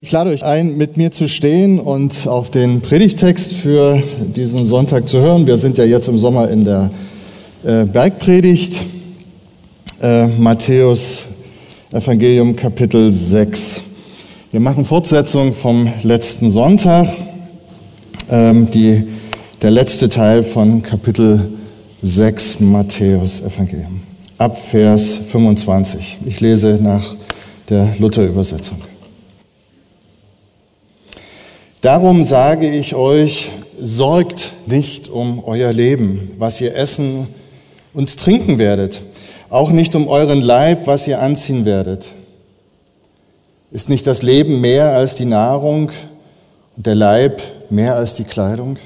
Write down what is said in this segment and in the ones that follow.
Ich lade euch ein, mit mir zu stehen und auf den Predigtext für diesen Sonntag zu hören. Wir sind ja jetzt im Sommer in der äh, Bergpredigt, äh, Matthäus Evangelium Kapitel 6. Wir machen Fortsetzung vom letzten Sonntag, ähm, die, der letzte Teil von Kapitel 6 Matthäus Evangelium, ab Vers 25. Ich lese nach der Luther-Übersetzung. Darum sage ich euch, sorgt nicht um euer Leben, was ihr essen und trinken werdet, auch nicht um euren Leib, was ihr anziehen werdet. Ist nicht das Leben mehr als die Nahrung und der Leib mehr als die Kleidung?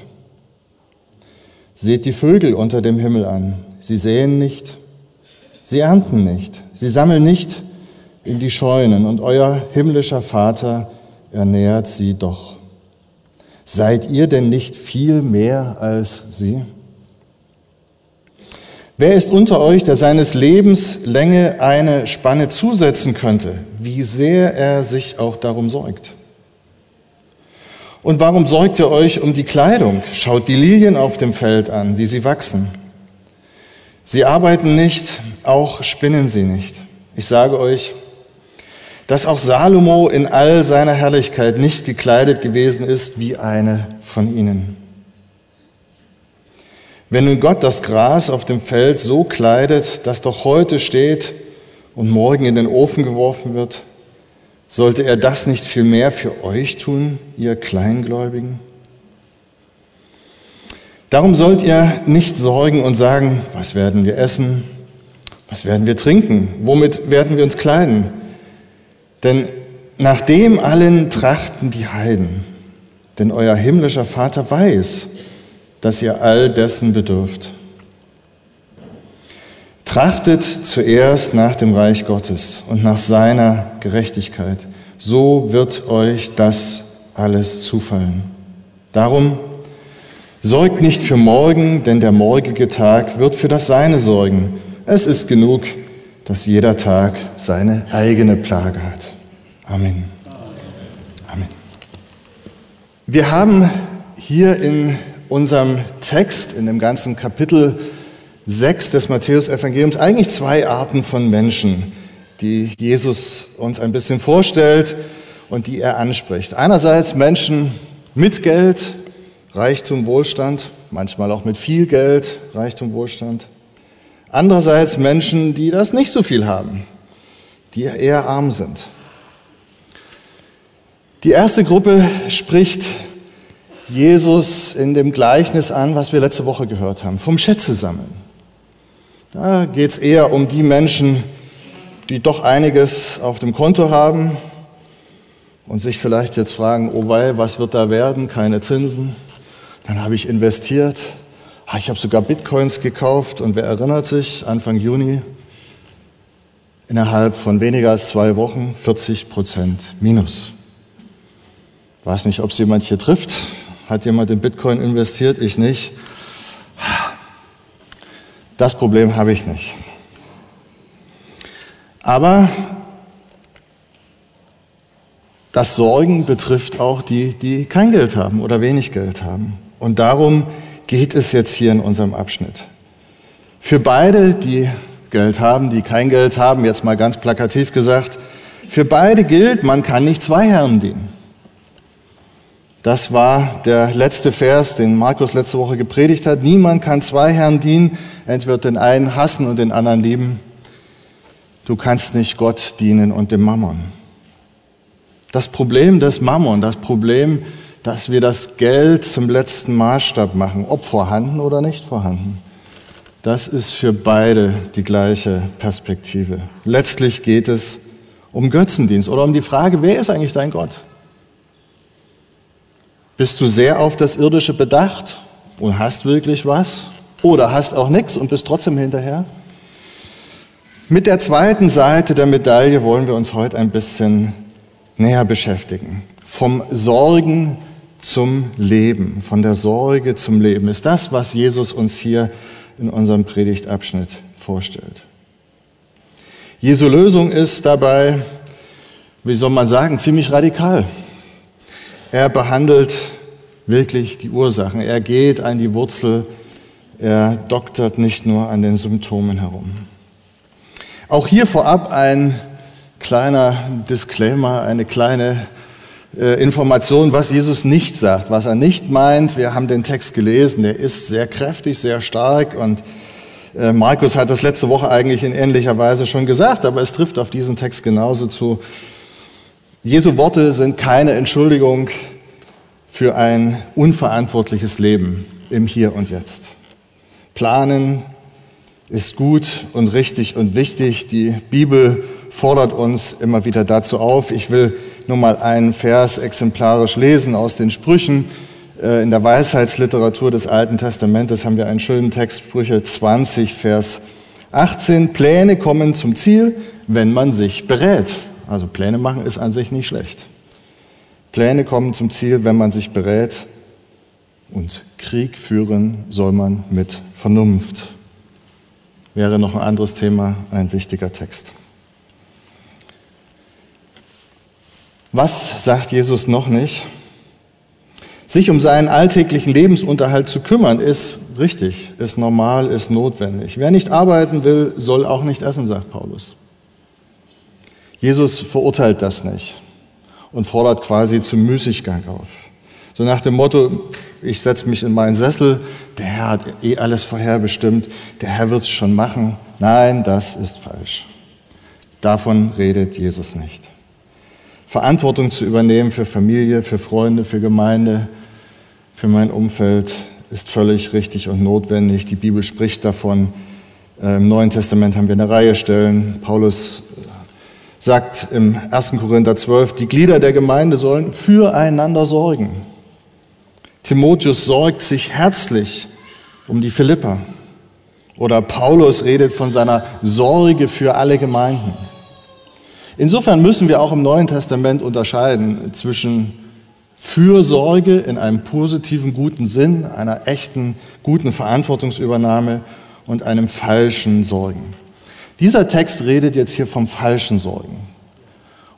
Seht die Vögel unter dem Himmel an. Sie säen nicht, sie ernten nicht, sie sammeln nicht in die Scheunen und euer himmlischer Vater ernährt sie doch. Seid ihr denn nicht viel mehr als sie? Wer ist unter euch, der seines Lebens Länge eine Spanne zusetzen könnte, wie sehr er sich auch darum sorgt? Und warum sorgt ihr euch um die Kleidung? Schaut die Lilien auf dem Feld an, wie sie wachsen. Sie arbeiten nicht, auch spinnen sie nicht. Ich sage euch, dass auch Salomo in all seiner Herrlichkeit nicht gekleidet gewesen ist wie eine von ihnen. Wenn nun Gott das Gras auf dem Feld so kleidet, das doch heute steht und morgen in den Ofen geworfen wird, sollte er das nicht viel mehr für euch tun, ihr Kleingläubigen? Darum sollt ihr nicht sorgen und sagen, was werden wir essen, was werden wir trinken, womit werden wir uns kleiden? Denn nach dem allen trachten die Heiden, denn euer himmlischer Vater weiß, dass ihr all dessen bedürft. Trachtet zuerst nach dem Reich Gottes und nach seiner Gerechtigkeit, so wird euch das alles zufallen. Darum sorgt nicht für morgen, denn der morgige Tag wird für das Seine sorgen. Es ist genug, dass jeder Tag seine eigene Plage hat. Amen. Amen. Wir haben hier in unserem Text, in dem ganzen Kapitel 6 des Matthäus-Evangeliums, eigentlich zwei Arten von Menschen, die Jesus uns ein bisschen vorstellt und die er anspricht. Einerseits Menschen mit Geld, Reichtum, Wohlstand, manchmal auch mit viel Geld, Reichtum, Wohlstand. Andererseits Menschen, die das nicht so viel haben, die eher arm sind. Die erste Gruppe spricht Jesus in dem Gleichnis an, was wir letzte Woche gehört haben, vom Schätze sammeln. Da geht es eher um die Menschen, die doch einiges auf dem Konto haben und sich vielleicht jetzt fragen, oh wei, was wird da werden? Keine Zinsen. Dann habe ich investiert. Ah, ich habe sogar Bitcoins gekauft und wer erinnert sich, Anfang Juni, innerhalb von weniger als zwei Wochen 40 Prozent Minus. Weiß nicht, ob es jemand hier trifft. Hat jemand in Bitcoin investiert? Ich nicht. Das Problem habe ich nicht. Aber das Sorgen betrifft auch die, die kein Geld haben oder wenig Geld haben. Und darum geht es jetzt hier in unserem Abschnitt. Für beide, die Geld haben, die kein Geld haben, jetzt mal ganz plakativ gesagt, für beide gilt, man kann nicht zwei Herren dienen. Das war der letzte Vers, den Markus letzte Woche gepredigt hat. Niemand kann zwei Herren dienen, entweder den einen hassen und den anderen lieben. Du kannst nicht Gott dienen und dem Mammon. Das Problem des Mammon, das Problem, dass wir das Geld zum letzten Maßstab machen, ob vorhanden oder nicht vorhanden, das ist für beide die gleiche Perspektive. Letztlich geht es um Götzendienst oder um die Frage, wer ist eigentlich dein Gott? Bist du sehr auf das Irdische bedacht und hast wirklich was? Oder hast auch nichts und bist trotzdem hinterher? Mit der zweiten Seite der Medaille wollen wir uns heute ein bisschen näher beschäftigen. Vom Sorgen zum Leben, von der Sorge zum Leben ist das, was Jesus uns hier in unserem Predigtabschnitt vorstellt. Jesu Lösung ist dabei, wie soll man sagen, ziemlich radikal. Er behandelt wirklich die Ursachen. Er geht an die Wurzel. Er doktert nicht nur an den Symptomen herum. Auch hier vorab ein kleiner Disclaimer, eine kleine äh, Information, was Jesus nicht sagt, was er nicht meint. Wir haben den Text gelesen, der ist sehr kräftig, sehr stark und äh, Markus hat das letzte Woche eigentlich in ähnlicher Weise schon gesagt, aber es trifft auf diesen Text genauso zu. Jesu Worte sind keine Entschuldigung für ein unverantwortliches Leben im Hier und Jetzt. Planen ist gut und richtig und wichtig. Die Bibel fordert uns immer wieder dazu auf. Ich will nur mal einen Vers exemplarisch lesen aus den Sprüchen. Äh, in der Weisheitsliteratur des Alten Testamentes haben wir einen schönen Text, Sprüche 20, Vers 18. Pläne kommen zum Ziel, wenn man sich berät. Also Pläne machen ist an sich nicht schlecht. Pläne kommen zum Ziel, wenn man sich berät. Und Krieg führen soll man mit Vernunft. Wäre noch ein anderes Thema, ein wichtiger Text. Was sagt Jesus noch nicht? Sich um seinen alltäglichen Lebensunterhalt zu kümmern, ist richtig, ist normal, ist notwendig. Wer nicht arbeiten will, soll auch nicht essen, sagt Paulus. Jesus verurteilt das nicht und fordert quasi zum Müßiggang auf. So nach dem Motto, ich setze mich in meinen Sessel, der Herr hat eh alles vorherbestimmt, der Herr wird es schon machen. Nein, das ist falsch. Davon redet Jesus nicht. Verantwortung zu übernehmen für Familie, für Freunde, für Gemeinde, für mein Umfeld ist völlig richtig und notwendig. Die Bibel spricht davon. Äh, Im Neuen Testament haben wir eine Reihe Stellen. Paulus äh, sagt im 1. Korinther 12, die Glieder der Gemeinde sollen füreinander sorgen. Timotheus sorgt sich herzlich um die Philipper. Oder Paulus redet von seiner Sorge für alle Gemeinden. Insofern müssen wir auch im Neuen Testament unterscheiden zwischen Fürsorge in einem positiven, guten Sinn, einer echten, guten Verantwortungsübernahme und einem falschen Sorgen. Dieser Text redet jetzt hier vom falschen Sorgen.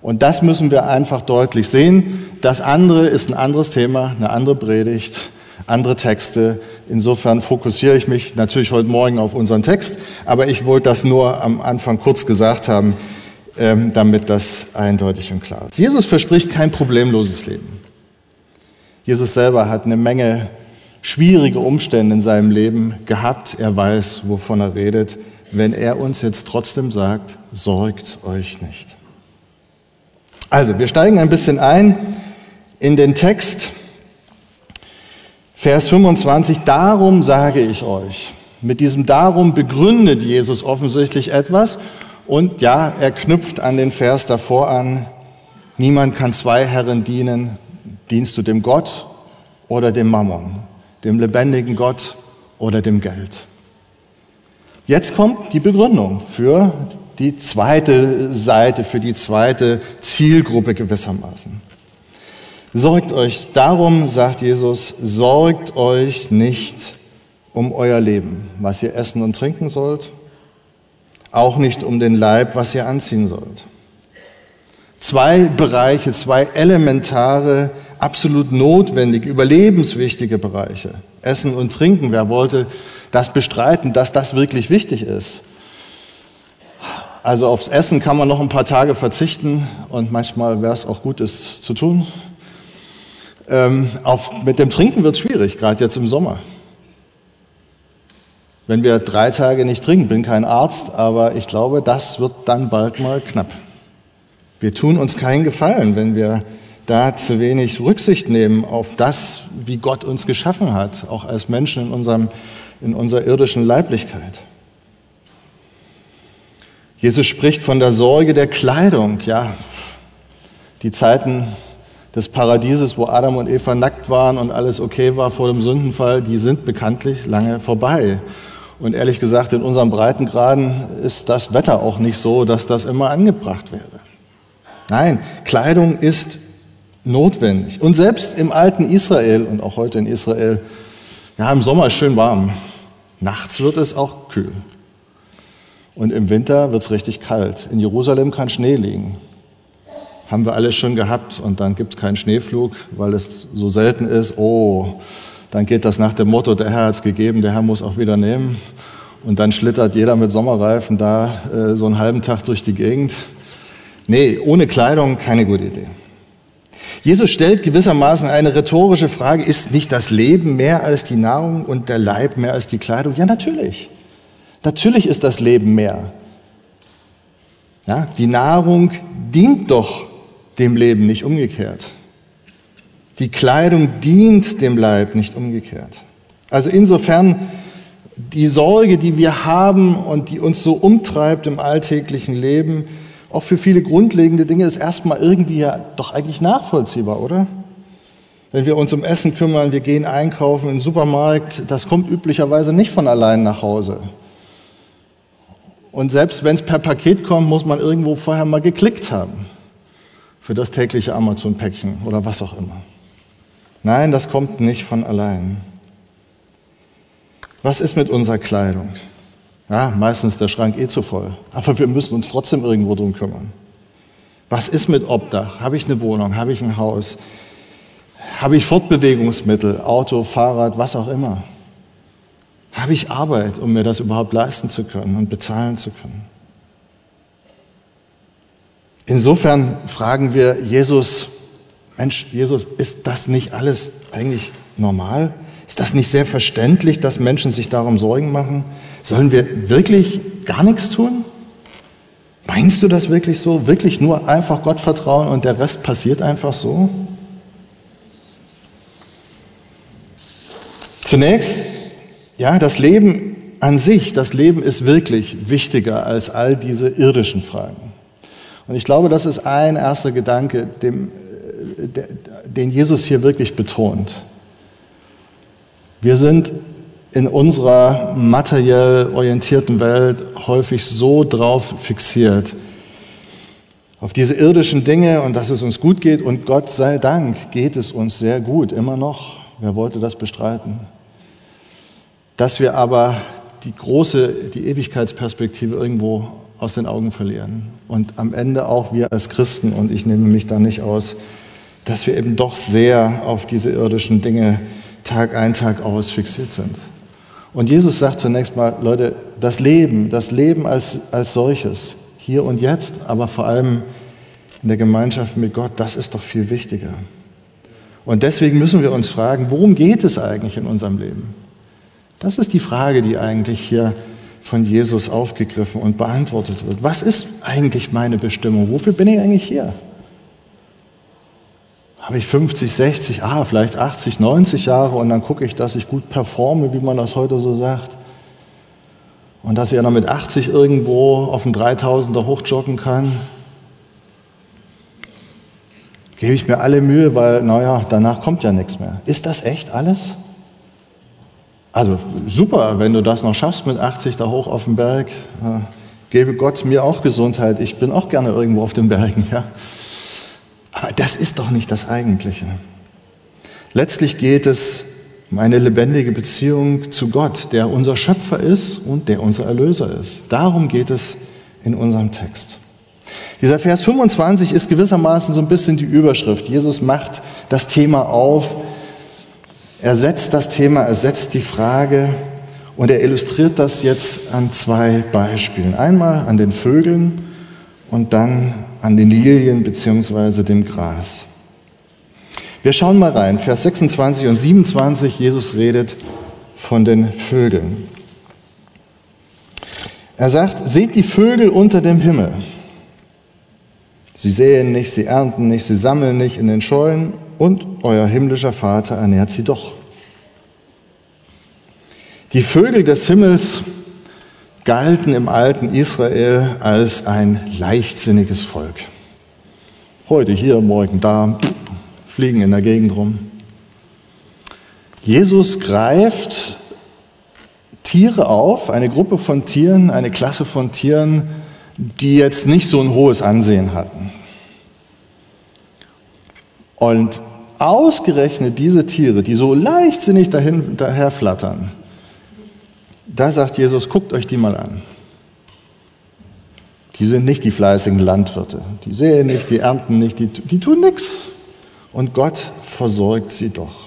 Und das müssen wir einfach deutlich sehen. Das andere ist ein anderes Thema, eine andere Predigt, andere Texte. Insofern fokussiere ich mich natürlich heute Morgen auf unseren Text, aber ich wollte das nur am Anfang kurz gesagt haben, ähm, damit das eindeutig und klar ist. Jesus verspricht kein problemloses Leben. Jesus selber hat eine Menge schwierige Umstände in seinem Leben gehabt. Er weiß, wovon er redet. Wenn er uns jetzt trotzdem sagt, sorgt euch nicht. Also, wir steigen ein bisschen ein in den Text. Vers 25, darum sage ich euch. Mit diesem darum begründet Jesus offensichtlich etwas und ja, er knüpft an den Vers davor an, niemand kann zwei Herren dienen, Dienst du dem Gott oder dem Mammon, dem lebendigen Gott oder dem Geld? Jetzt kommt die Begründung für die zweite Seite, für die zweite Zielgruppe gewissermaßen. Sorgt euch darum, sagt Jesus, sorgt euch nicht um euer Leben, was ihr essen und trinken sollt, auch nicht um den Leib, was ihr anziehen sollt. Zwei Bereiche, zwei elementare absolut notwendig, überlebenswichtige Bereiche. Essen und Trinken, wer wollte das bestreiten, dass das wirklich wichtig ist? Also aufs Essen kann man noch ein paar Tage verzichten und manchmal wäre es auch gut, es zu tun. Ähm, auf, mit dem Trinken wird es schwierig, gerade jetzt im Sommer. Wenn wir drei Tage nicht trinken, bin kein Arzt, aber ich glaube, das wird dann bald mal knapp. Wir tun uns keinen Gefallen, wenn wir da zu wenig Rücksicht nehmen auf das, wie Gott uns geschaffen hat, auch als Menschen in, unserem, in unserer irdischen Leiblichkeit. Jesus spricht von der Sorge der Kleidung. Ja, die Zeiten des Paradieses, wo Adam und Eva nackt waren und alles okay war vor dem Sündenfall, die sind bekanntlich lange vorbei. Und ehrlich gesagt, in unseren Breitengraden ist das Wetter auch nicht so, dass das immer angebracht wäre. Nein, Kleidung ist notwendig. Und selbst im alten Israel und auch heute in Israel, ja, im Sommer ist schön warm. Nachts wird es auch kühl. Und im Winter wird es richtig kalt. In Jerusalem kann Schnee liegen. haben wir alles schon gehabt und dann gibt es keinen Schneeflug, weil es so selten ist. Oh, dann geht das nach dem Motto, der Herr hat es gegeben, der Herr muss auch wieder nehmen. Und dann schlittert jeder mit Sommerreifen da äh, so einen halben Tag durch die Gegend. Nee, ohne Kleidung keine gute Idee. Jesus stellt gewissermaßen eine rhetorische Frage, ist nicht das Leben mehr als die Nahrung und der Leib mehr als die Kleidung? Ja, natürlich. Natürlich ist das Leben mehr. Ja, die Nahrung dient doch dem Leben, nicht umgekehrt. Die Kleidung dient dem Leib, nicht umgekehrt. Also insofern die Sorge, die wir haben und die uns so umtreibt im alltäglichen Leben, auch für viele grundlegende Dinge, ist erstmal irgendwie ja doch eigentlich nachvollziehbar, oder? Wenn wir uns um Essen kümmern, wir gehen einkaufen in den Supermarkt, das kommt üblicherweise nicht von allein nach Hause. Und selbst wenn es per Paket kommt, muss man irgendwo vorher mal geklickt haben für das tägliche Amazon-Päckchen oder was auch immer. Nein, das kommt nicht von allein. Was ist mit unserer Kleidung? Ja, meistens ist der Schrank eh zu voll, aber wir müssen uns trotzdem irgendwo drum kümmern. Was ist mit Obdach? Habe ich eine Wohnung? Habe ich ein Haus? Habe ich Fortbewegungsmittel, Auto, Fahrrad, was auch immer? Habe ich Arbeit, um mir das überhaupt leisten zu können und bezahlen zu können? Insofern fragen wir Jesus, Mensch, Jesus, ist das nicht alles eigentlich normal? Ist das nicht sehr verständlich, dass Menschen sich darum Sorgen machen? Sollen wir wirklich gar nichts tun? Meinst du das wirklich so? Wirklich nur einfach Gott vertrauen und der Rest passiert einfach so? Zunächst, ja, das Leben an sich, das Leben ist wirklich wichtiger als all diese irdischen Fragen. Und ich glaube, das ist ein erster Gedanke, dem, den Jesus hier wirklich betont. Wir sind in unserer materiell orientierten Welt häufig so drauf fixiert, auf diese irdischen Dinge und dass es uns gut geht. Und Gott sei Dank geht es uns sehr gut, immer noch. Wer wollte das bestreiten? Dass wir aber die große, die Ewigkeitsperspektive irgendwo aus den Augen verlieren. Und am Ende auch wir als Christen, und ich nehme mich da nicht aus, dass wir eben doch sehr auf diese irdischen Dinge Tag ein, Tag aus fixiert sind. Und Jesus sagt zunächst mal, Leute, das Leben, das Leben als, als solches, hier und jetzt, aber vor allem in der Gemeinschaft mit Gott, das ist doch viel wichtiger. Und deswegen müssen wir uns fragen, worum geht es eigentlich in unserem Leben? Das ist die Frage, die eigentlich hier von Jesus aufgegriffen und beantwortet wird. Was ist eigentlich meine Bestimmung? Wofür bin ich eigentlich hier? Habe ich 50, 60, ah, vielleicht 80, 90 Jahre und dann gucke ich, dass ich gut performe, wie man das heute so sagt. Und dass ich noch mit 80 irgendwo auf dem 3000er hochjoggen kann. Gebe ich mir alle Mühe, weil, naja, danach kommt ja nichts mehr. Ist das echt alles? Also super, wenn du das noch schaffst mit 80 da hoch auf dem Berg. Äh, gebe Gott mir auch Gesundheit. Ich bin auch gerne irgendwo auf den Bergen. Ja. Das ist doch nicht das Eigentliche. Letztlich geht es um eine lebendige Beziehung zu Gott, der unser Schöpfer ist und der unser Erlöser ist. Darum geht es in unserem Text. Dieser Vers 25 ist gewissermaßen so ein bisschen die Überschrift. Jesus macht das Thema auf, er setzt das Thema, er setzt die Frage und er illustriert das jetzt an zwei Beispielen. Einmal an den Vögeln und dann an den Lilien bzw. dem Gras. Wir schauen mal rein, Vers 26 und 27, Jesus redet von den Vögeln. Er sagt, seht die Vögel unter dem Himmel. Sie säen nicht, sie ernten nicht, sie sammeln nicht in den Scheunen und euer himmlischer Vater ernährt sie doch. Die Vögel des Himmels galten im alten Israel als ein leichtsinniges Volk. Heute hier, morgen da, fliegen in der Gegend rum. Jesus greift Tiere auf, eine Gruppe von Tieren, eine Klasse von Tieren, die jetzt nicht so ein hohes Ansehen hatten. Und ausgerechnet diese Tiere, die so leichtsinnig dahin, daher flattern, da sagt Jesus, guckt euch die mal an. Die sind nicht die fleißigen Landwirte. Die säen nicht, die ernten nicht, die, die tun nichts. Und Gott versorgt sie doch.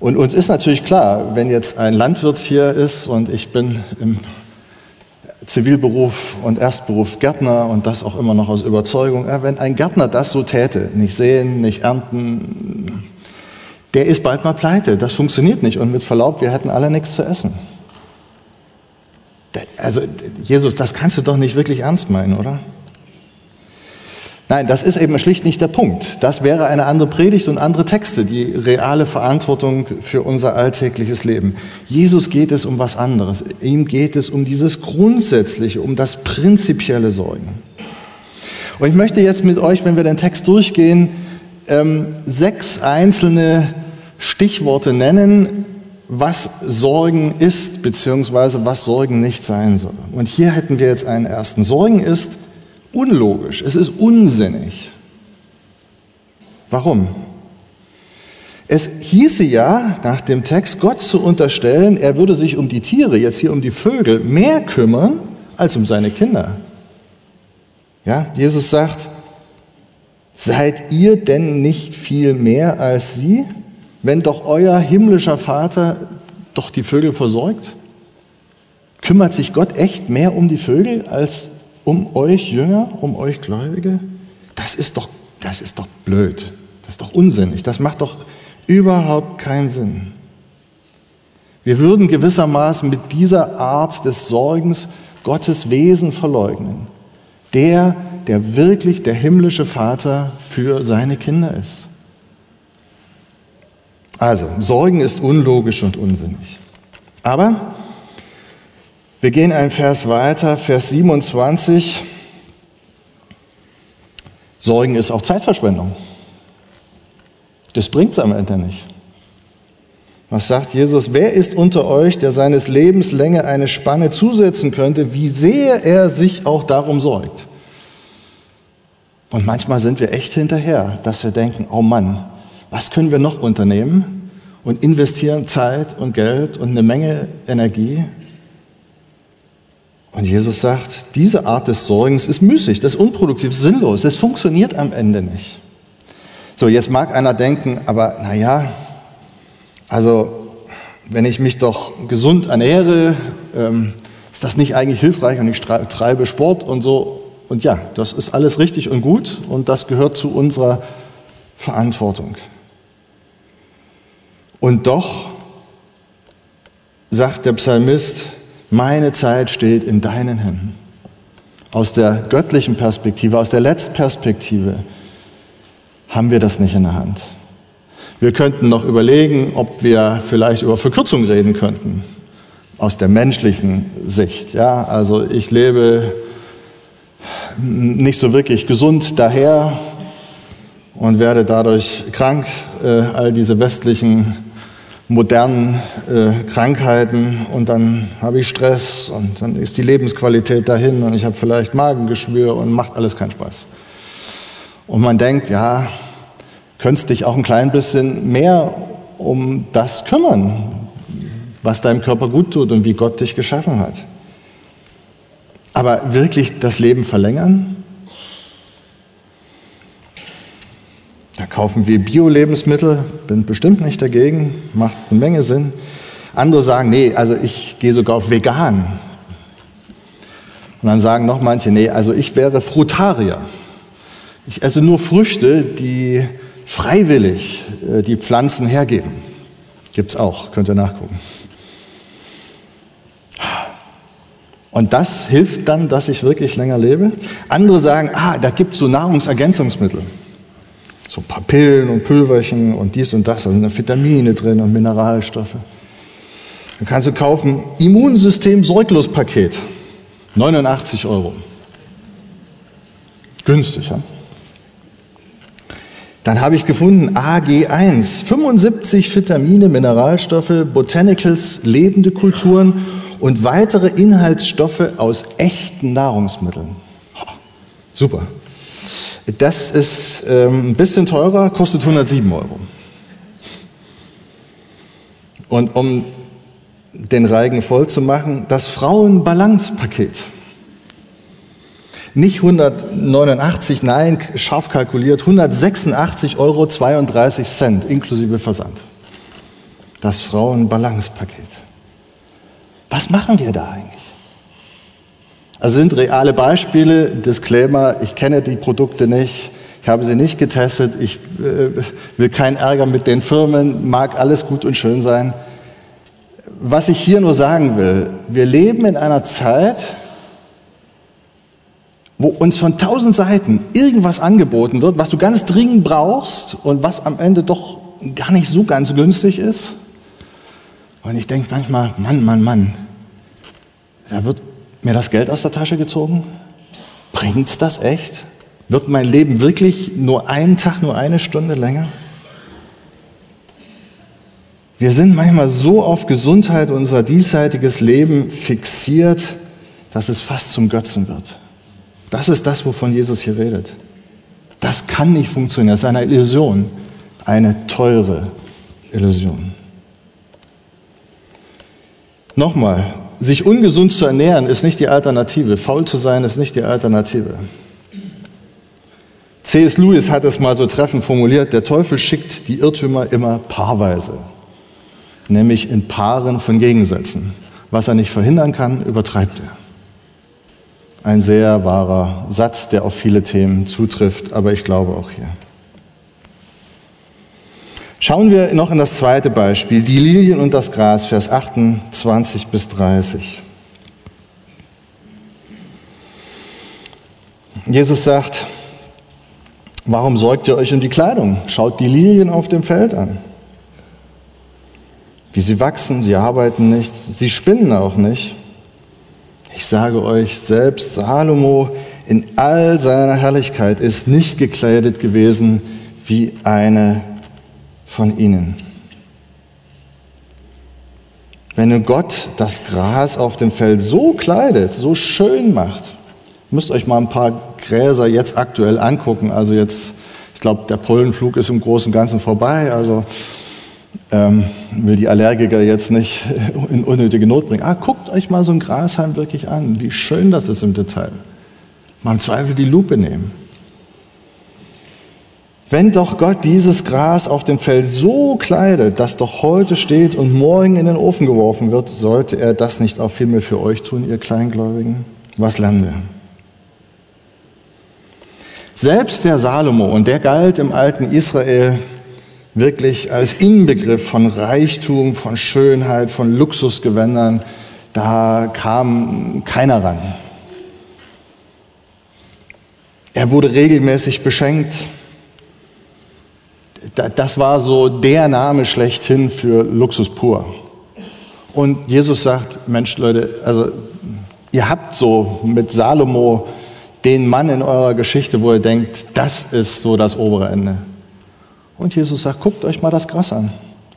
Und uns ist natürlich klar, wenn jetzt ein Landwirt hier ist und ich bin im Zivilberuf und Erstberuf Gärtner und das auch immer noch aus Überzeugung, wenn ein Gärtner das so täte, nicht säen, nicht ernten, der ist bald mal pleite. Das funktioniert nicht. Und mit Verlaub, wir hätten alle nichts zu essen. Also, Jesus, das kannst du doch nicht wirklich ernst meinen, oder? Nein, das ist eben schlicht nicht der Punkt. Das wäre eine andere Predigt und andere Texte, die reale Verantwortung für unser alltägliches Leben. Jesus geht es um was anderes. Ihm geht es um dieses Grundsätzliche, um das prinzipielle Sorgen. Und ich möchte jetzt mit euch, wenn wir den Text durchgehen, ähm, sechs einzelne Stichworte nennen, was Sorgen ist, beziehungsweise was Sorgen nicht sein soll. Und hier hätten wir jetzt einen ersten. Sorgen ist unlogisch, es ist unsinnig. Warum? Es hieße ja nach dem Text, Gott zu unterstellen, er würde sich um die Tiere, jetzt hier um die Vögel, mehr kümmern als um seine Kinder. Ja, Jesus sagt, seid ihr denn nicht viel mehr als sie, wenn doch euer himmlischer Vater doch die Vögel versorgt? Kümmert sich Gott echt mehr um die Vögel als um euch Jünger, um euch Gläubige? Das ist doch, das ist doch blöd. Das ist doch unsinnig. Das macht doch überhaupt keinen Sinn. Wir würden gewissermaßen mit dieser Art des Sorgens Gottes Wesen verleugnen. Der, der wirklich der himmlische Vater für seine Kinder ist. Also, Sorgen ist unlogisch und unsinnig. Aber wir gehen einen Vers weiter, Vers 27. Sorgen ist auch Zeitverschwendung. Das bringt es am Ende nicht. Was sagt Jesus? Wer ist unter euch, der seines Lebens Länge eine Spanne zusetzen könnte, wie sehr er sich auch darum sorgt? Und manchmal sind wir echt hinterher, dass wir denken, oh Mann, was können wir noch unternehmen? Und investieren Zeit und Geld und eine Menge Energie, und Jesus sagt, diese Art des Sorgens ist müßig, das ist unproduktiv, sinnlos, das funktioniert am Ende nicht. So, jetzt mag einer denken, aber naja, also wenn ich mich doch gesund ernähre, ähm, ist das nicht eigentlich hilfreich und ich treibe Sport und so. Und ja, das ist alles richtig und gut und das gehört zu unserer Verantwortung. Und doch sagt der Psalmist, meine Zeit steht in deinen Händen. Aus der göttlichen Perspektive, aus der Letztperspektive haben wir das nicht in der Hand. Wir könnten noch überlegen, ob wir vielleicht über Verkürzung reden könnten, aus der menschlichen Sicht. Ja, also ich lebe nicht so wirklich gesund daher und werde dadurch krank. Äh, all diese westlichen modernen äh, Krankheiten und dann habe ich Stress und dann ist die Lebensqualität dahin und ich habe vielleicht Magengeschwür und macht alles keinen Spaß. Und man denkt, ja, könntest dich auch ein klein bisschen mehr um das kümmern, was deinem Körper gut tut und wie Gott dich geschaffen hat. Aber wirklich das Leben verlängern? Da kaufen wir Bio-Lebensmittel, bin bestimmt nicht dagegen, macht eine Menge Sinn. Andere sagen, nee, also ich gehe sogar auf vegan. Und dann sagen noch manche, nee, also ich wäre Frutarier. Ich esse nur Früchte, die freiwillig äh, die Pflanzen hergeben. Gibt es auch, könnt ihr nachgucken. Und das hilft dann, dass ich wirklich länger lebe. Andere sagen, ah, da gibt es so Nahrungsergänzungsmittel so ein paar Pillen und Pülverchen und dies und das, da sind Vitamine drin und Mineralstoffe. Dann kannst du kaufen Immunsystem Sorglospaket, 89 Euro. Günstig, ja? Dann habe ich gefunden AG1, 75 Vitamine, Mineralstoffe, Botanicals, lebende Kulturen und weitere Inhaltsstoffe aus echten Nahrungsmitteln. Super. Das ist ähm, ein bisschen teurer, kostet 107 Euro. Und um den Reigen voll zu machen, das Frauenbalance-Paket. nicht 189, nein, scharf kalkuliert, 186,32 Euro inklusive Versand. Das Frauenbalance-Paket. Was machen wir da eigentlich? Also sind reale Beispiele, Disclaimer, ich kenne die Produkte nicht, ich habe sie nicht getestet, ich äh, will keinen Ärger mit den Firmen, mag alles gut und schön sein. Was ich hier nur sagen will, wir leben in einer Zeit, wo uns von tausend Seiten irgendwas angeboten wird, was du ganz dringend brauchst und was am Ende doch gar nicht so ganz günstig ist. Und ich denke manchmal, Mann, Mann, Mann, da wird mir das Geld aus der Tasche gezogen? Bringt's das echt? Wird mein Leben wirklich nur einen Tag, nur eine Stunde länger? Wir sind manchmal so auf Gesundheit, unser diesseitiges Leben fixiert, dass es fast zum Götzen wird. Das ist das, wovon Jesus hier redet. Das kann nicht funktionieren. Das ist eine Illusion. Eine teure Illusion. Nochmal, sich ungesund zu ernähren ist nicht die Alternative. Faul zu sein ist nicht die Alternative. C.S. Lewis hat es mal so treffend formuliert, der Teufel schickt die Irrtümer immer paarweise, nämlich in Paaren von Gegensätzen. Was er nicht verhindern kann, übertreibt er. Ein sehr wahrer Satz, der auf viele Themen zutrifft, aber ich glaube auch hier. Schauen wir noch in das zweite Beispiel, die Lilien und das Gras, Vers 28 bis 30. Jesus sagt, warum sorgt ihr euch um die Kleidung? Schaut die Lilien auf dem Feld an. Wie sie wachsen, sie arbeiten nicht, sie spinnen auch nicht. Ich sage euch, selbst Salomo in all seiner Herrlichkeit ist nicht gekleidet gewesen wie eine von ihnen. Wenn Gott das Gras auf dem Feld so kleidet, so schön macht, müsst euch mal ein paar Gräser jetzt aktuell angucken. Also jetzt, ich glaube, der Pollenflug ist im Großen und Ganzen vorbei. Also ähm, will die Allergiker jetzt nicht in unnötige Not bringen. Ah, guckt euch mal so ein Grashalm wirklich an, wie schön das ist im Detail. Mal im Zweifel die Lupe nehmen. Wenn doch Gott dieses Gras auf dem Feld so kleidet, das doch heute steht und morgen in den Ofen geworfen wird, sollte er das nicht auch vielmehr für euch tun, ihr Kleingläubigen? Was lernen wir? Selbst der Salomo, und der galt im alten Israel wirklich als Inbegriff von Reichtum, von Schönheit, von Luxusgewändern, da kam keiner ran. Er wurde regelmäßig beschenkt das war so der Name schlechthin für Luxus pur. Und Jesus sagt, Mensch Leute, also ihr habt so mit Salomo den Mann in eurer Geschichte, wo ihr denkt, das ist so das obere Ende. Und Jesus sagt, guckt euch mal das Gras an.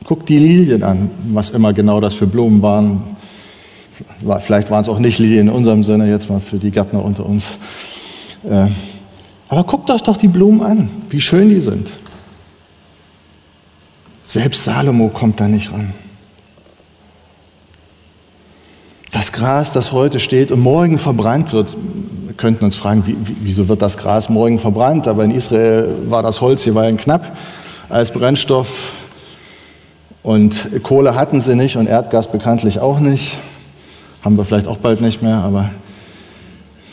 Guckt die Lilien an, was immer genau das für Blumen waren. Vielleicht waren es auch nicht Lilien in unserem Sinne, jetzt mal für die Gärtner unter uns. Äh, aber guckt euch doch die Blumen an, wie schön die sind. Selbst Salomo kommt da nicht ran. Das Gras, das heute steht und morgen verbrannt wird, wir könnten uns fragen, wie, wieso wird das Gras morgen verbrannt? Aber in Israel war das Holz jeweils knapp als Brennstoff und Kohle hatten sie nicht und Erdgas bekanntlich auch nicht. Haben wir vielleicht auch bald nicht mehr, aber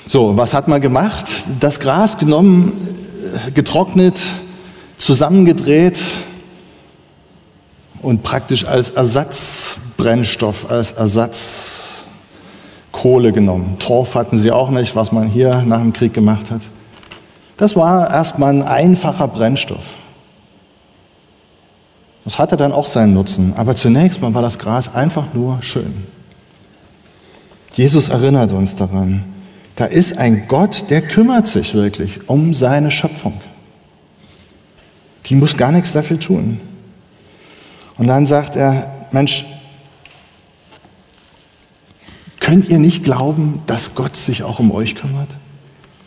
so, was hat man gemacht? Das Gras genommen, getrocknet, zusammengedreht, und praktisch als Ersatzbrennstoff, als Ersatzkohle genommen. Torf hatten sie auch nicht, was man hier nach dem Krieg gemacht hat. Das war erstmal ein einfacher Brennstoff. Das hatte dann auch seinen Nutzen, aber zunächst mal war das Gras einfach nur schön. Jesus erinnert uns daran, da ist ein Gott, der kümmert sich wirklich um seine Schöpfung. Die muss gar nichts dafür tun. Und dann sagt er, Mensch, könnt ihr nicht glauben, dass Gott sich auch um euch kümmert?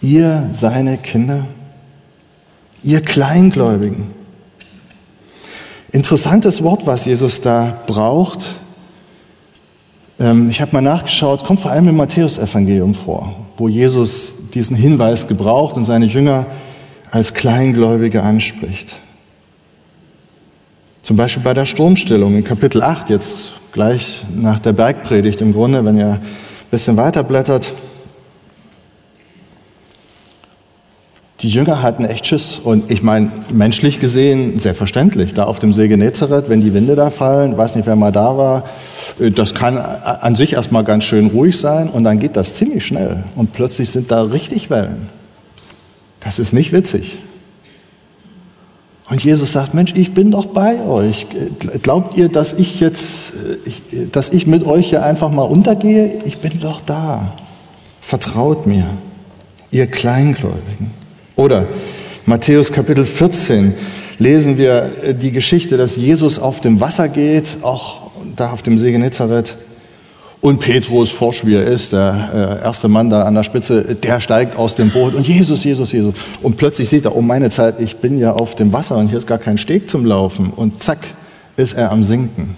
Ihr, seine Kinder, ihr Kleingläubigen. Interessantes Wort, was Jesus da braucht. Ähm, ich habe mal nachgeschaut, kommt vor allem im Matthäusevangelium vor, wo Jesus diesen Hinweis gebraucht und seine Jünger als Kleingläubige anspricht. Zum Beispiel bei der Sturmstillung in Kapitel 8, jetzt gleich nach der Bergpredigt im Grunde, wenn ihr ein bisschen weiter blättert. Die Jünger hatten echt Schiss. Und ich meine, menschlich gesehen, sehr verständlich. Da auf dem See Genezareth, wenn die Winde da fallen, weiß nicht, wer mal da war, äh, das kann an sich erstmal ganz schön ruhig sein und dann geht das ziemlich schnell. Und plötzlich sind da richtig Wellen. Das ist nicht witzig. Und Jesus sagt, Mensch, ich bin doch bei euch. Glaubt ihr, dass ich jetzt, dass ich mit euch hier einfach mal untergehe? Ich bin doch da. Vertraut mir, ihr Kleingläubigen. Oder Matthäus Kapitel 14 lesen wir die Geschichte, dass Jesus auf dem Wasser geht, auch da auf dem See Genezareth. Und Petrus, forsch wie er ist, der äh, erste Mann da an der Spitze, der steigt aus dem Boot und Jesus, Jesus, Jesus. Und plötzlich sieht er, oh meine Zeit, ich bin ja auf dem Wasser und hier ist gar kein Steg zum Laufen. Und zack, ist er am Sinken.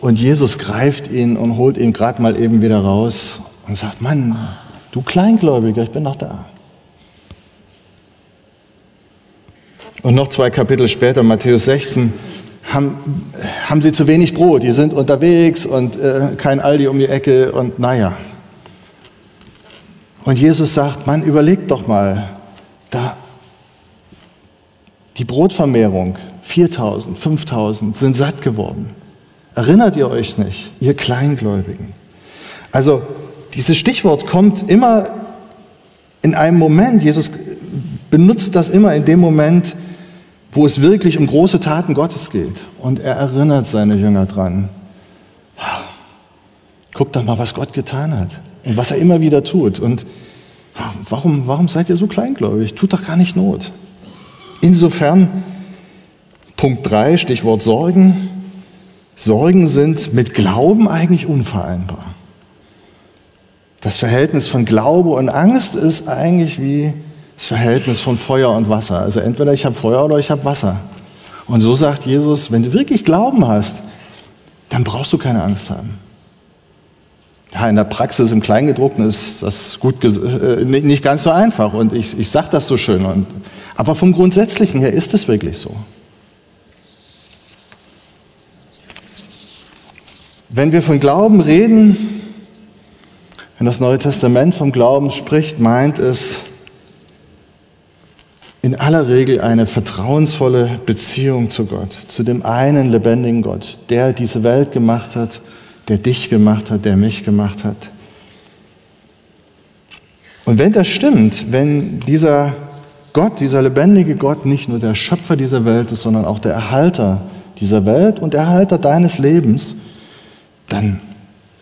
Und Jesus greift ihn und holt ihn gerade mal eben wieder raus und sagt, Mann, du Kleingläubiger, ich bin noch da. Und noch zwei Kapitel später, Matthäus 16, haben, haben sie zu wenig Brot, die sind unterwegs und äh, kein Aldi um die Ecke und naja. Und Jesus sagt, man überlegt doch mal, da die Brotvermehrung, 4000, 5000 sind satt geworden. Erinnert ihr euch nicht, ihr Kleingläubigen? Also dieses Stichwort kommt immer in einem Moment, Jesus benutzt das immer in dem Moment, wo es wirklich um große Taten Gottes geht. Und er erinnert seine Jünger dran. Guckt doch mal, was Gott getan hat und was er immer wieder tut. Und warum, warum seid ihr so kleingläubig? Tut doch gar nicht Not. Insofern, Punkt 3, Stichwort Sorgen. Sorgen sind mit Glauben eigentlich unvereinbar. Das Verhältnis von Glaube und Angst ist eigentlich wie das Verhältnis von Feuer und Wasser. Also entweder ich habe Feuer oder ich habe Wasser. Und so sagt Jesus, wenn du wirklich Glauben hast, dann brauchst du keine Angst haben. Ja, in der Praxis im Kleingedruckten ist das gut äh, nicht ganz so einfach und ich, ich sage das so schön. Und, aber vom Grundsätzlichen her ist es wirklich so. Wenn wir von Glauben reden, wenn das Neue Testament vom Glauben spricht, meint es in aller Regel eine vertrauensvolle Beziehung zu Gott, zu dem einen lebendigen Gott, der diese Welt gemacht hat, der dich gemacht hat, der mich gemacht hat. Und wenn das stimmt, wenn dieser Gott, dieser lebendige Gott nicht nur der Schöpfer dieser Welt ist, sondern auch der Erhalter dieser Welt und Erhalter deines Lebens, dann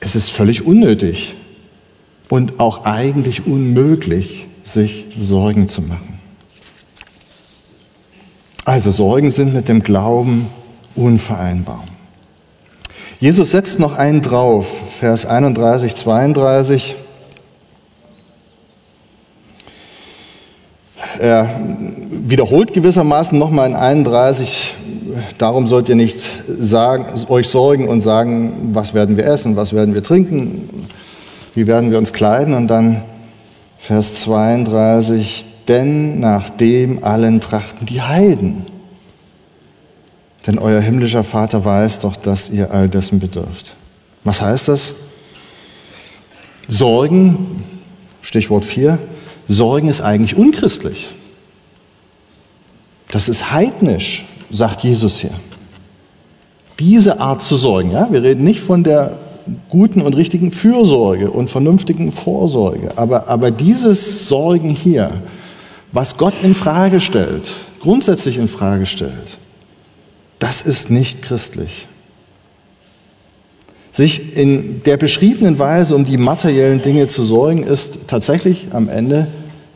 ist es völlig unnötig und auch eigentlich unmöglich, sich Sorgen zu machen. Also Sorgen sind mit dem Glauben unvereinbar. Jesus setzt noch einen drauf, Vers 31, 32. Er wiederholt gewissermaßen nochmal in 31, darum sollt ihr nicht sagen, euch sorgen und sagen, was werden wir essen, was werden wir trinken, wie werden wir uns kleiden. Und dann Vers 32, denn nach dem allen trachten die Heiden. Denn euer himmlischer Vater weiß doch, dass ihr all dessen bedürft. Was heißt das? Sorgen, Stichwort 4, Sorgen ist eigentlich unchristlich. Das ist heidnisch, sagt Jesus hier. Diese Art zu sorgen, ja, wir reden nicht von der guten und richtigen Fürsorge und vernünftigen Vorsorge, aber, aber dieses Sorgen hier, was Gott in Frage stellt, grundsätzlich in Frage stellt, das ist nicht christlich. Sich in der beschriebenen Weise um die materiellen Dinge zu sorgen, ist tatsächlich am Ende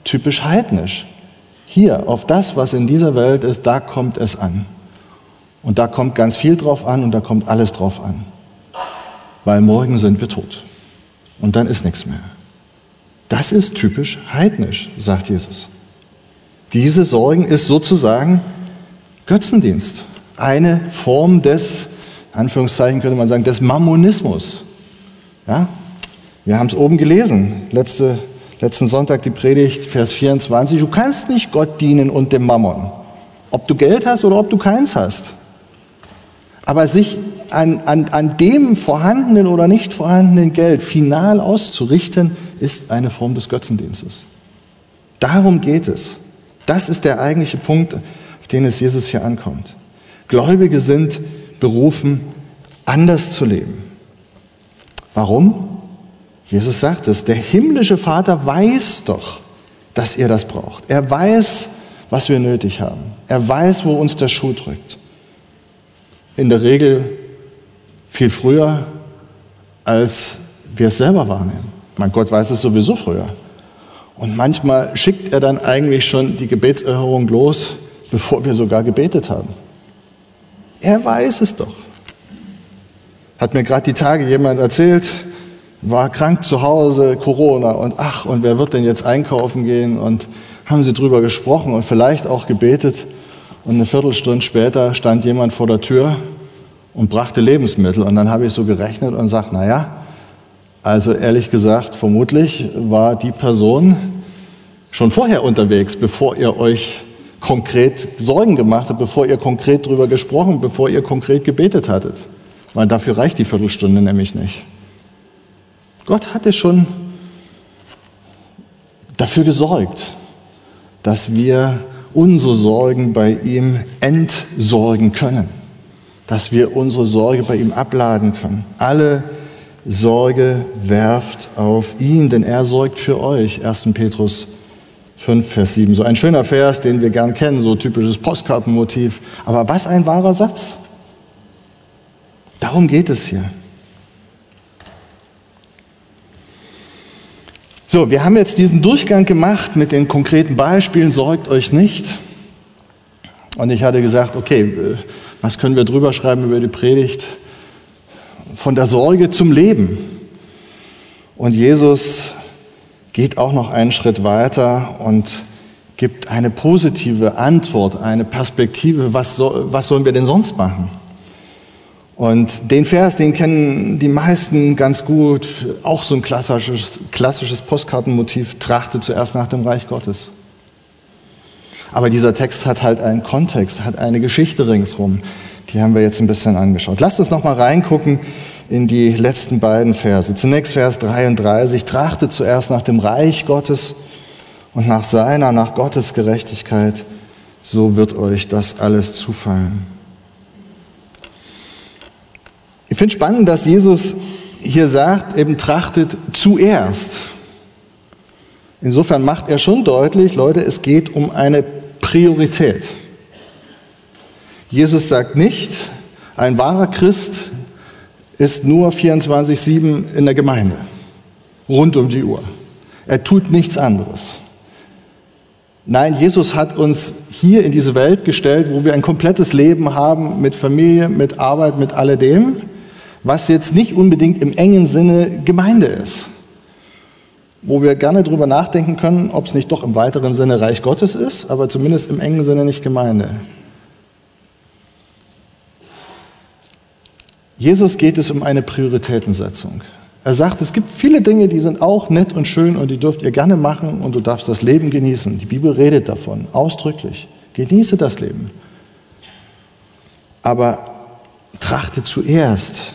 typisch heidnisch. Hier, auf das, was in dieser Welt ist, da kommt es an. Und da kommt ganz viel drauf an und da kommt alles drauf an. Weil morgen sind wir tot. Und dann ist nichts mehr. Das ist typisch heidnisch, sagt Jesus. Diese Sorgen ist sozusagen Götzendienst. Eine Form des, Anführungszeichen könnte man sagen, des Mammonismus. Ja? Wir haben es oben gelesen, letzte, letzten Sonntag die Predigt, Vers 24. Du kannst nicht Gott dienen und dem Mammon, ob du Geld hast oder ob du keins hast. Aber sich an, an, an dem vorhandenen oder nicht vorhandenen Geld final auszurichten, ist eine Form des Götzendienstes. Darum geht es. Das ist der eigentliche Punkt, auf den es Jesus hier ankommt. Gläubige sind berufen, anders zu leben. Warum? Jesus sagt es, der himmlische Vater weiß doch, dass ihr das braucht. Er weiß, was wir nötig haben. Er weiß, wo uns der Schuh drückt in der Regel viel früher, als wir es selber wahrnehmen. Mein Gott weiß es sowieso früher. Und manchmal schickt er dann eigentlich schon die Gebetserhörung los, bevor wir sogar gebetet haben. Er weiß es doch. Hat mir gerade die Tage jemand erzählt, war krank zu Hause, Corona und ach, und wer wird denn jetzt einkaufen gehen? Und haben sie drüber gesprochen und vielleicht auch gebetet. Und eine Viertelstunde später stand jemand vor der Tür und brachte Lebensmittel. Und dann habe ich so gerechnet und sagt, naja, also ehrlich gesagt, vermutlich war die Person schon vorher unterwegs, bevor ihr euch konkret Sorgen gemacht habt, bevor ihr konkret darüber gesprochen, bevor ihr konkret gebetet hattet. Weil dafür reicht die Viertelstunde nämlich nicht. Gott hatte schon dafür gesorgt, dass wir unsere Sorgen bei ihm entsorgen können, dass wir unsere Sorge bei ihm abladen können. Alle Sorge werft auf ihn, denn er sorgt für euch. 1. Petrus 5, Vers 7. So ein schöner Vers, den wir gern kennen, so typisches Postkartenmotiv. Aber was ein wahrer Satz. Darum geht es hier. So, wir haben jetzt diesen Durchgang gemacht mit den konkreten Beispielen, sorgt euch nicht. Und ich hatte gesagt, okay, was können wir drüber schreiben über die Predigt? Von der Sorge zum Leben. Und Jesus geht auch noch einen Schritt weiter und gibt eine positive Antwort, eine Perspektive, was, soll, was sollen wir denn sonst machen? Und den Vers, den kennen die meisten ganz gut, auch so ein klassisches, klassisches Postkartenmotiv, trachte zuerst nach dem Reich Gottes. Aber dieser Text hat halt einen Kontext, hat eine Geschichte ringsrum. Die haben wir jetzt ein bisschen angeschaut. Lasst uns noch mal reingucken in die letzten beiden Verse. Zunächst Vers 33, trachte zuerst nach dem Reich Gottes und nach seiner, nach Gottes Gerechtigkeit, so wird euch das alles zufallen. Ich finde spannend, dass Jesus hier sagt, eben trachtet zuerst. Insofern macht er schon deutlich, Leute, es geht um eine Priorität. Jesus sagt nicht, ein wahrer Christ ist nur 24-7 in der Gemeinde, rund um die Uhr. Er tut nichts anderes. Nein, Jesus hat uns hier in diese Welt gestellt, wo wir ein komplettes Leben haben mit Familie, mit Arbeit, mit alledem was jetzt nicht unbedingt im engen Sinne Gemeinde ist. Wo wir gerne darüber nachdenken können, ob es nicht doch im weiteren Sinne Reich Gottes ist, aber zumindest im engen Sinne nicht Gemeinde. Jesus geht es um eine Prioritätensetzung. Er sagt, es gibt viele Dinge, die sind auch nett und schön und die dürft ihr gerne machen und du darfst das Leben genießen. Die Bibel redet davon, ausdrücklich. Genieße das Leben. Aber trachte zuerst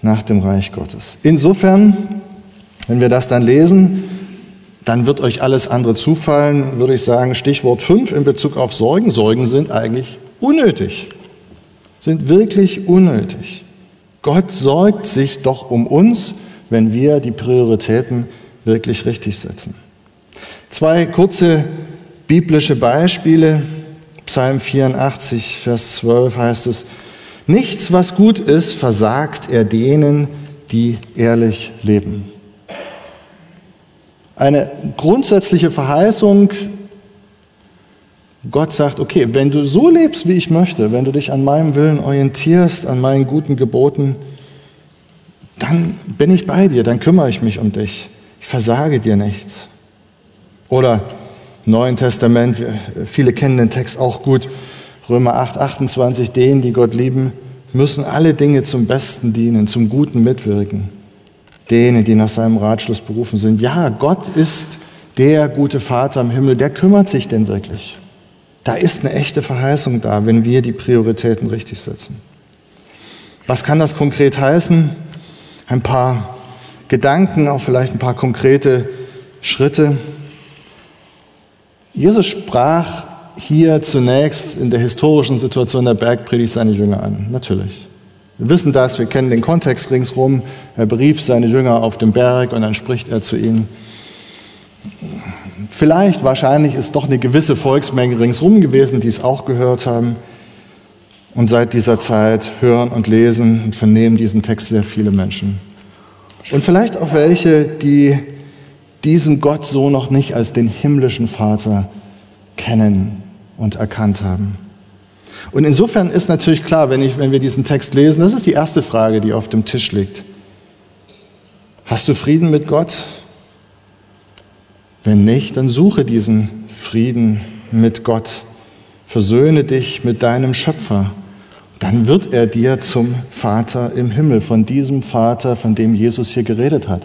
nach dem Reich Gottes. Insofern, wenn wir das dann lesen, dann wird euch alles andere zufallen, würde ich sagen, Stichwort 5 in Bezug auf Sorgen. Sorgen sind eigentlich unnötig, sind wirklich unnötig. Gott sorgt sich doch um uns, wenn wir die Prioritäten wirklich richtig setzen. Zwei kurze biblische Beispiele. Psalm 84, Vers 12 heißt es, Nichts, was gut ist, versagt er denen, die ehrlich leben. Eine grundsätzliche Verheißung, Gott sagt, okay, wenn du so lebst, wie ich möchte, wenn du dich an meinem Willen orientierst, an meinen guten Geboten, dann bin ich bei dir, dann kümmere ich mich um dich. Ich versage dir nichts. Oder Neuen Testament, viele kennen den Text auch gut, Römer 8, 28, denen, die Gott lieben, müssen alle Dinge zum Besten dienen, zum Guten mitwirken. denen, die nach seinem Ratschluss berufen sind. Ja, Gott ist der gute Vater im Himmel, der kümmert sich denn wirklich. Da ist eine echte Verheißung da, wenn wir die Prioritäten richtig setzen. Was kann das konkret heißen? Ein paar Gedanken, auch vielleicht ein paar konkrete Schritte. Jesus sprach hier zunächst in der historischen Situation der Bergpredigt seine Jünger an. Natürlich. Wir wissen das, wir kennen den Kontext ringsherum. Er berief seine Jünger auf dem Berg und dann spricht er zu ihnen. Vielleicht, wahrscheinlich ist doch eine gewisse Volksmenge ringsherum gewesen, die es auch gehört haben. Und seit dieser Zeit hören und lesen und vernehmen diesen Text sehr viele Menschen. Und vielleicht auch welche, die diesen Gott so noch nicht als den himmlischen Vater kennen und erkannt haben. Und insofern ist natürlich klar, wenn, ich, wenn wir diesen Text lesen, das ist die erste Frage, die auf dem Tisch liegt. Hast du Frieden mit Gott? Wenn nicht, dann suche diesen Frieden mit Gott. Versöhne dich mit deinem Schöpfer. Dann wird er dir zum Vater im Himmel, von diesem Vater, von dem Jesus hier geredet hat,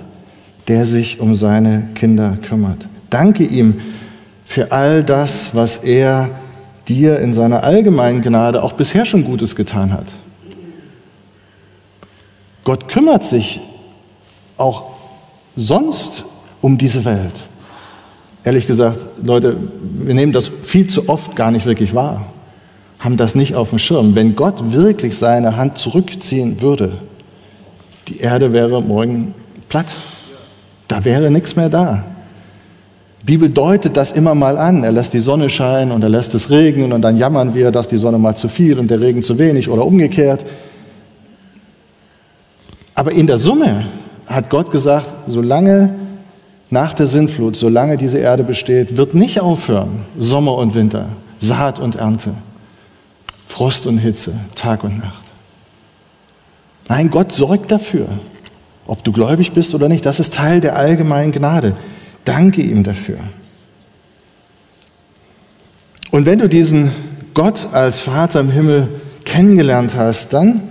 der sich um seine Kinder kümmert. Danke ihm für all das, was er dir in seiner allgemeinen Gnade auch bisher schon Gutes getan hat. Gott kümmert sich auch sonst um diese Welt. Ehrlich gesagt, Leute, wir nehmen das viel zu oft gar nicht wirklich wahr, haben das nicht auf dem Schirm. Wenn Gott wirklich seine Hand zurückziehen würde, die Erde wäre morgen platt. Da wäre nichts mehr da. Die Bibel deutet das immer mal an. Er lässt die Sonne scheinen und er lässt es regnen und dann jammern wir, dass die Sonne mal zu viel und der Regen zu wenig oder umgekehrt. Aber in der Summe hat Gott gesagt, solange nach der Sintflut, solange diese Erde besteht, wird nicht aufhören Sommer und Winter, Saat und Ernte, Frost und Hitze, Tag und Nacht. Nein, Gott sorgt dafür, ob du gläubig bist oder nicht. Das ist Teil der allgemeinen Gnade. Danke ihm dafür. Und wenn du diesen Gott als Vater im Himmel kennengelernt hast, dann,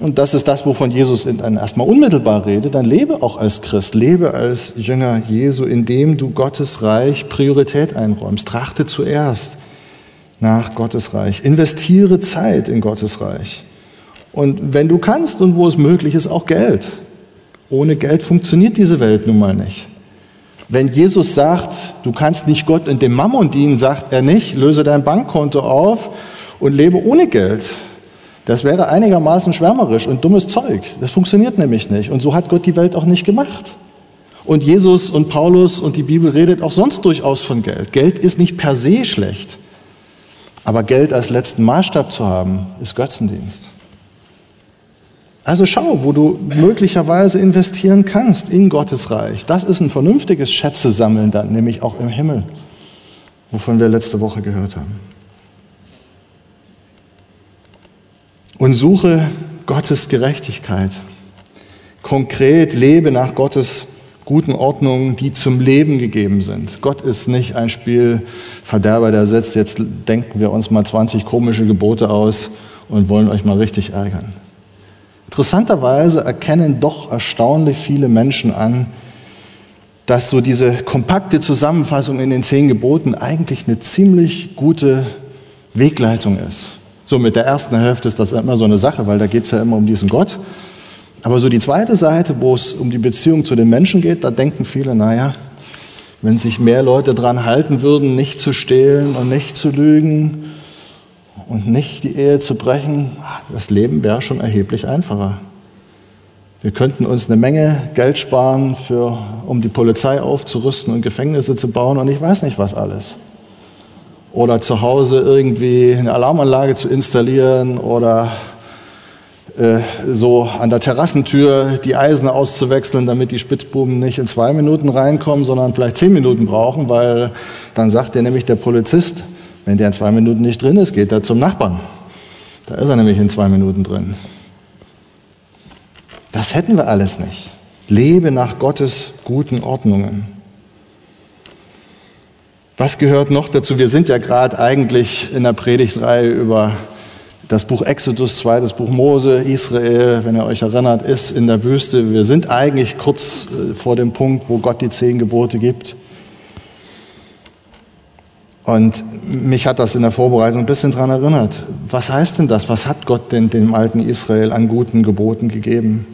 und das ist das, wovon Jesus erstmal unmittelbar redet, dann lebe auch als Christ, lebe als Jünger Jesu, indem du Gottes Reich Priorität einräumst. Trachte zuerst nach Gottes Reich. Investiere Zeit in Gottes Reich. Und wenn du kannst und wo es möglich ist, auch Geld. Ohne Geld funktioniert diese Welt nun mal nicht. Wenn Jesus sagt, du kannst nicht Gott in dem Mammon dienen, sagt er nicht, löse dein Bankkonto auf und lebe ohne Geld. Das wäre einigermaßen schwärmerisch und dummes Zeug. Das funktioniert nämlich nicht. Und so hat Gott die Welt auch nicht gemacht. Und Jesus und Paulus und die Bibel redet auch sonst durchaus von Geld. Geld ist nicht per se schlecht. Aber Geld als letzten Maßstab zu haben, ist Götzendienst. Also schau, wo du möglicherweise investieren kannst in Gottes Reich. Das ist ein vernünftiges Schätze sammeln dann, nämlich auch im Himmel, wovon wir letzte Woche gehört haben. Und suche Gottes Gerechtigkeit. Konkret lebe nach Gottes guten Ordnungen, die zum Leben gegeben sind. Gott ist nicht ein Spielverderber, der setzt, jetzt denken wir uns mal 20 komische Gebote aus und wollen euch mal richtig ärgern. Interessanterweise erkennen doch erstaunlich viele Menschen an, dass so diese kompakte Zusammenfassung in den zehn Geboten eigentlich eine ziemlich gute Wegleitung ist. So mit der ersten Hälfte ist das immer so eine Sache, weil da geht es ja immer um diesen Gott. Aber so die zweite Seite, wo es um die Beziehung zu den Menschen geht, da denken viele, naja, wenn sich mehr Leute daran halten würden, nicht zu stehlen und nicht zu lügen und nicht die Ehe zu brechen, das Leben wäre schon erheblich einfacher. Wir könnten uns eine Menge Geld sparen, für, um die Polizei aufzurüsten und Gefängnisse zu bauen und ich weiß nicht was alles. Oder zu Hause irgendwie eine Alarmanlage zu installieren oder äh, so an der Terrassentür die Eisen auszuwechseln, damit die Spitzbuben nicht in zwei Minuten reinkommen, sondern vielleicht zehn Minuten brauchen, weil dann sagt dir nämlich der Polizist, wenn der in zwei Minuten nicht drin ist, geht er zum Nachbarn. Da ist er nämlich in zwei Minuten drin. Das hätten wir alles nicht. Lebe nach Gottes guten Ordnungen. Was gehört noch dazu? Wir sind ja gerade eigentlich in der Predigtreihe über Das Buch Exodus, zweites Buch Mose, Israel, wenn ihr euch erinnert, ist in der Wüste. Wir sind eigentlich kurz äh, vor dem Punkt, wo Gott die zehn Gebote gibt. Und mich hat das in der Vorbereitung ein bisschen daran erinnert. Was heißt denn das? Was hat Gott denn dem alten Israel an guten Geboten gegeben?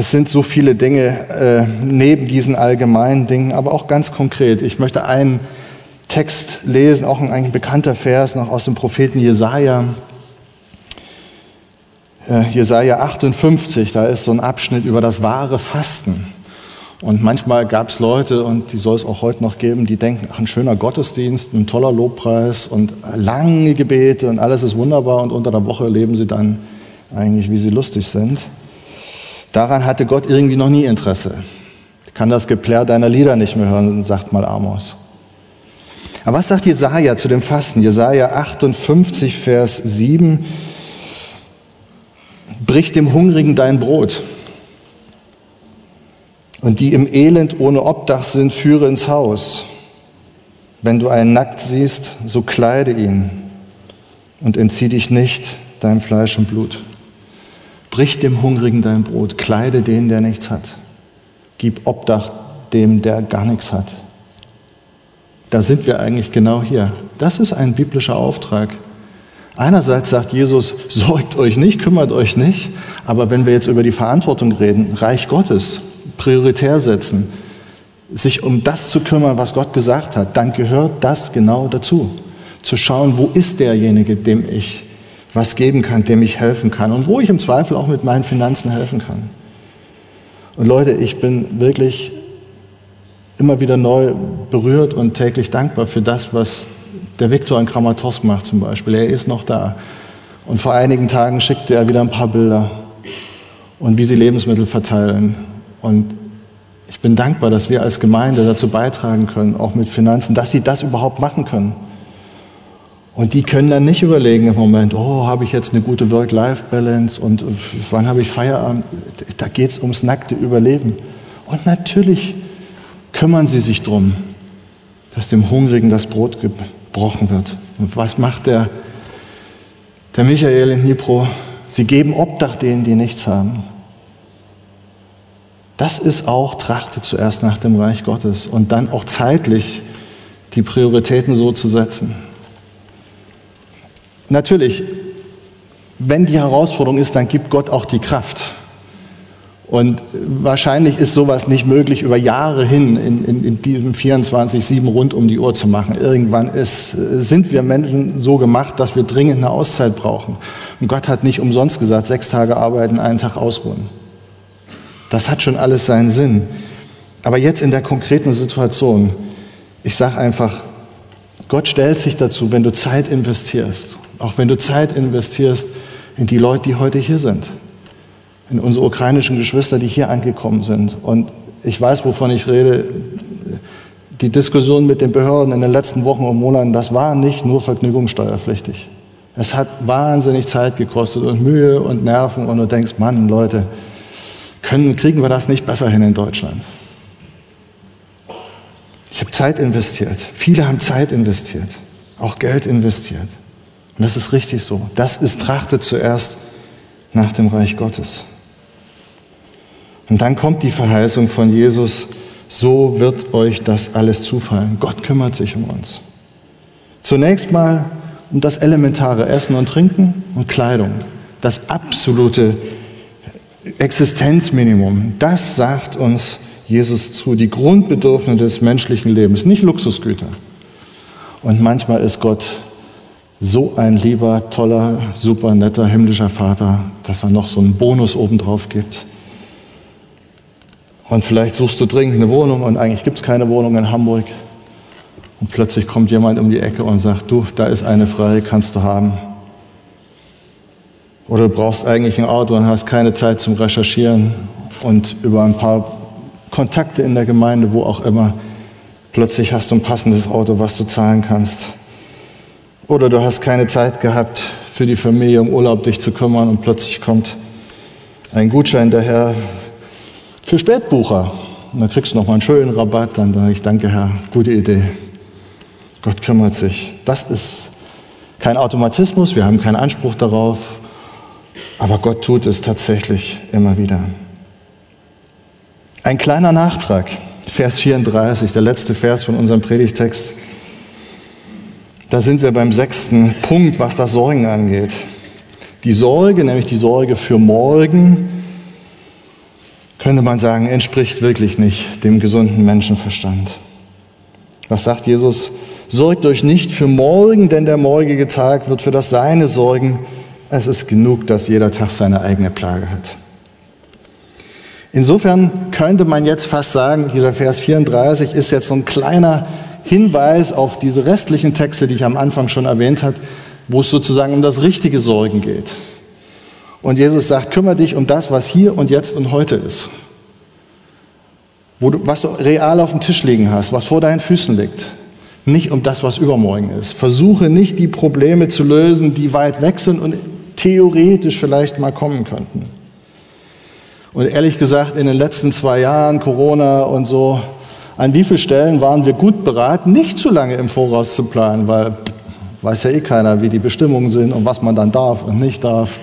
Es sind so viele Dinge äh, neben diesen allgemeinen Dingen, aber auch ganz konkret. Ich möchte einen Text lesen, auch ein eigentlich bekannter Vers noch aus dem Propheten Jesaja. Äh, Jesaja 58, da ist so ein Abschnitt über das wahre Fasten. Und manchmal gab es Leute, und die soll es auch heute noch geben, die denken, ach, ein schöner Gottesdienst, ein toller Lobpreis und lange Gebete und alles ist wunderbar und unter der Woche leben sie dann eigentlich, wie sie lustig sind. Daran hatte Gott irgendwie noch nie Interesse. Ich kann das Geplär deiner Lieder nicht mehr hören, sagt mal Amos. Aber was sagt Jesaja zu dem Fasten? Jesaja 58, Vers 7. Brich dem Hungrigen dein Brot und die im Elend ohne Obdach sind, führe ins Haus. Wenn du einen nackt siehst, so kleide ihn und entzieh dich nicht deinem Fleisch und Blut. Brich dem Hungrigen dein Brot, kleide den, der nichts hat. Gib Obdach dem, der gar nichts hat. Da sind wir eigentlich genau hier. Das ist ein biblischer Auftrag. Einerseits sagt Jesus, sorgt euch nicht, kümmert euch nicht, aber wenn wir jetzt über die Verantwortung reden, Reich Gottes, prioritär setzen, sich um das zu kümmern, was Gott gesagt hat, dann gehört das genau dazu. Zu schauen, wo ist derjenige, dem ich was geben kann, dem ich helfen kann und wo ich im Zweifel auch mit meinen Finanzen helfen kann. Und Leute, ich bin wirklich immer wieder neu berührt und täglich dankbar für das, was der Viktor in Kramatorsk macht zum Beispiel. Er ist noch da. Und vor einigen Tagen schickte er wieder ein paar Bilder und wie sie Lebensmittel verteilen und ich bin dankbar, dass wir als Gemeinde dazu beitragen können, auch mit Finanzen, dass sie das überhaupt machen können. Und die können dann nicht überlegen im Moment, oh, habe ich jetzt eine gute Work-Life-Balance und wann habe ich Feierabend? Da geht es ums nackte Überleben. Und natürlich kümmern sie sich darum, dass dem Hungrigen das Brot gebrochen wird. Und was macht der, der Michael in Nipro? Sie geben Obdach denen, die nichts haben. Das ist auch, trachte zuerst nach dem Reich Gottes und dann auch zeitlich die Prioritäten so zu setzen. Natürlich, wenn die Herausforderung ist, dann gibt Gott auch die Kraft. Und wahrscheinlich ist sowas nicht möglich, über Jahre hin in, in, in diesem 24-7 rund um die Uhr zu machen. Irgendwann ist, sind wir Menschen so gemacht, dass wir dringend eine Auszeit brauchen. Und Gott hat nicht umsonst gesagt, sechs Tage arbeiten, einen Tag ausruhen. Das hat schon alles seinen Sinn. Aber jetzt in der konkreten Situation, ich sage einfach, Gott stellt sich dazu, wenn du Zeit investierst, auch wenn du Zeit investierst in die Leute, die heute hier sind, in unsere ukrainischen Geschwister, die hier angekommen sind. Und ich weiß, wovon ich rede. Die Diskussion mit den Behörden in den letzten Wochen und Monaten, das war nicht nur vergnügungssteuerpflichtig. Es hat wahnsinnig Zeit gekostet und Mühe und Nerven und du denkst, Mann, Leute, können, kriegen wir das nicht besser hin in Deutschland. Ich habe Zeit investiert. Viele haben Zeit investiert, auch Geld investiert. Und das ist richtig so. Das ist Trachte zuerst nach dem Reich Gottes. Und dann kommt die Verheißung von Jesus, so wird euch das alles zufallen. Gott kümmert sich um uns. Zunächst mal um das elementare Essen und Trinken und Kleidung, das absolute Existenzminimum, das sagt uns Jesus zu, die Grundbedürfnisse des menschlichen Lebens, nicht Luxusgüter. Und manchmal ist Gott so ein lieber, toller, super netter himmlischer Vater, dass er noch so einen Bonus obendrauf gibt. Und vielleicht suchst du dringend eine Wohnung und eigentlich gibt es keine Wohnung in Hamburg. Und plötzlich kommt jemand um die Ecke und sagt, du, da ist eine frei, kannst du haben. Oder du brauchst eigentlich ein Auto und hast keine Zeit zum Recherchieren und über ein paar Kontakte in der Gemeinde, wo auch immer, plötzlich hast du ein passendes Auto, was du zahlen kannst. Oder du hast keine Zeit gehabt, für die Familie im Urlaub dich zu kümmern und plötzlich kommt ein Gutschein daher für Spätbucher. Und dann kriegst du noch mal einen schönen Rabatt. Dann sage ich, danke Herr, gute Idee. Gott kümmert sich. Das ist kein Automatismus, wir haben keinen Anspruch darauf, aber Gott tut es tatsächlich immer wieder. Ein kleiner Nachtrag, Vers 34, der letzte Vers von unserem Predigtext. Da sind wir beim sechsten Punkt, was das Sorgen angeht. Die Sorge, nämlich die Sorge für morgen, könnte man sagen, entspricht wirklich nicht dem gesunden Menschenverstand. Was sagt Jesus? Sorgt euch nicht für morgen, denn der morgige Tag wird für das Seine sorgen. Es ist genug, dass jeder Tag seine eigene Plage hat. Insofern könnte man jetzt fast sagen, dieser Vers 34 ist jetzt so ein kleiner Hinweis auf diese restlichen Texte, die ich am Anfang schon erwähnt habe, wo es sozusagen um das richtige Sorgen geht. Und Jesus sagt, kümmere dich um das, was hier und jetzt und heute ist. Du, was du real auf dem Tisch liegen hast, was vor deinen Füßen liegt nicht um das, was übermorgen ist. Versuche nicht die Probleme zu lösen, die weit weg sind und theoretisch vielleicht mal kommen könnten. Und ehrlich gesagt, in den letzten zwei Jahren Corona und so, an wie vielen Stellen waren wir gut beraten, nicht zu lange im Voraus zu planen, weil weiß ja eh keiner, wie die Bestimmungen sind und was man dann darf und nicht darf.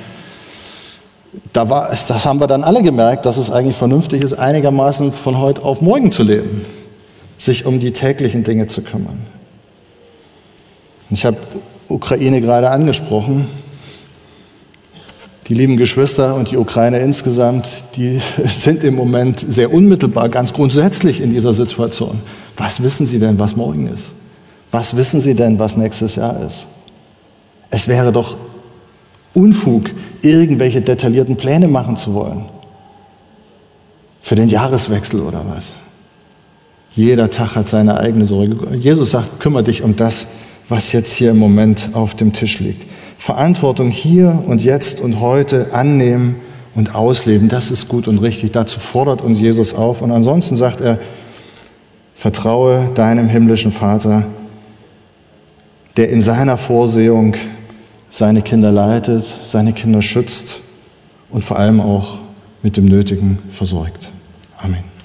Da war, das haben wir dann alle gemerkt, dass es eigentlich vernünftig ist, einigermaßen von heute auf morgen zu leben sich um die täglichen Dinge zu kümmern. Ich habe Ukraine gerade angesprochen. Die lieben Geschwister und die Ukraine insgesamt, die sind im Moment sehr unmittelbar, ganz grundsätzlich in dieser Situation. Was wissen sie denn, was morgen ist? Was wissen sie denn, was nächstes Jahr ist? Es wäre doch Unfug, irgendwelche detaillierten Pläne machen zu wollen. Für den Jahreswechsel oder was? Jeder Tag hat seine eigene Sorge. Jesus sagt, kümmere dich um das, was jetzt hier im Moment auf dem Tisch liegt. Verantwortung hier und jetzt und heute annehmen und ausleben, das ist gut und richtig. Dazu fordert uns Jesus auf. Und ansonsten sagt er, vertraue deinem himmlischen Vater, der in seiner Vorsehung seine Kinder leitet, seine Kinder schützt und vor allem auch mit dem Nötigen versorgt. Amen.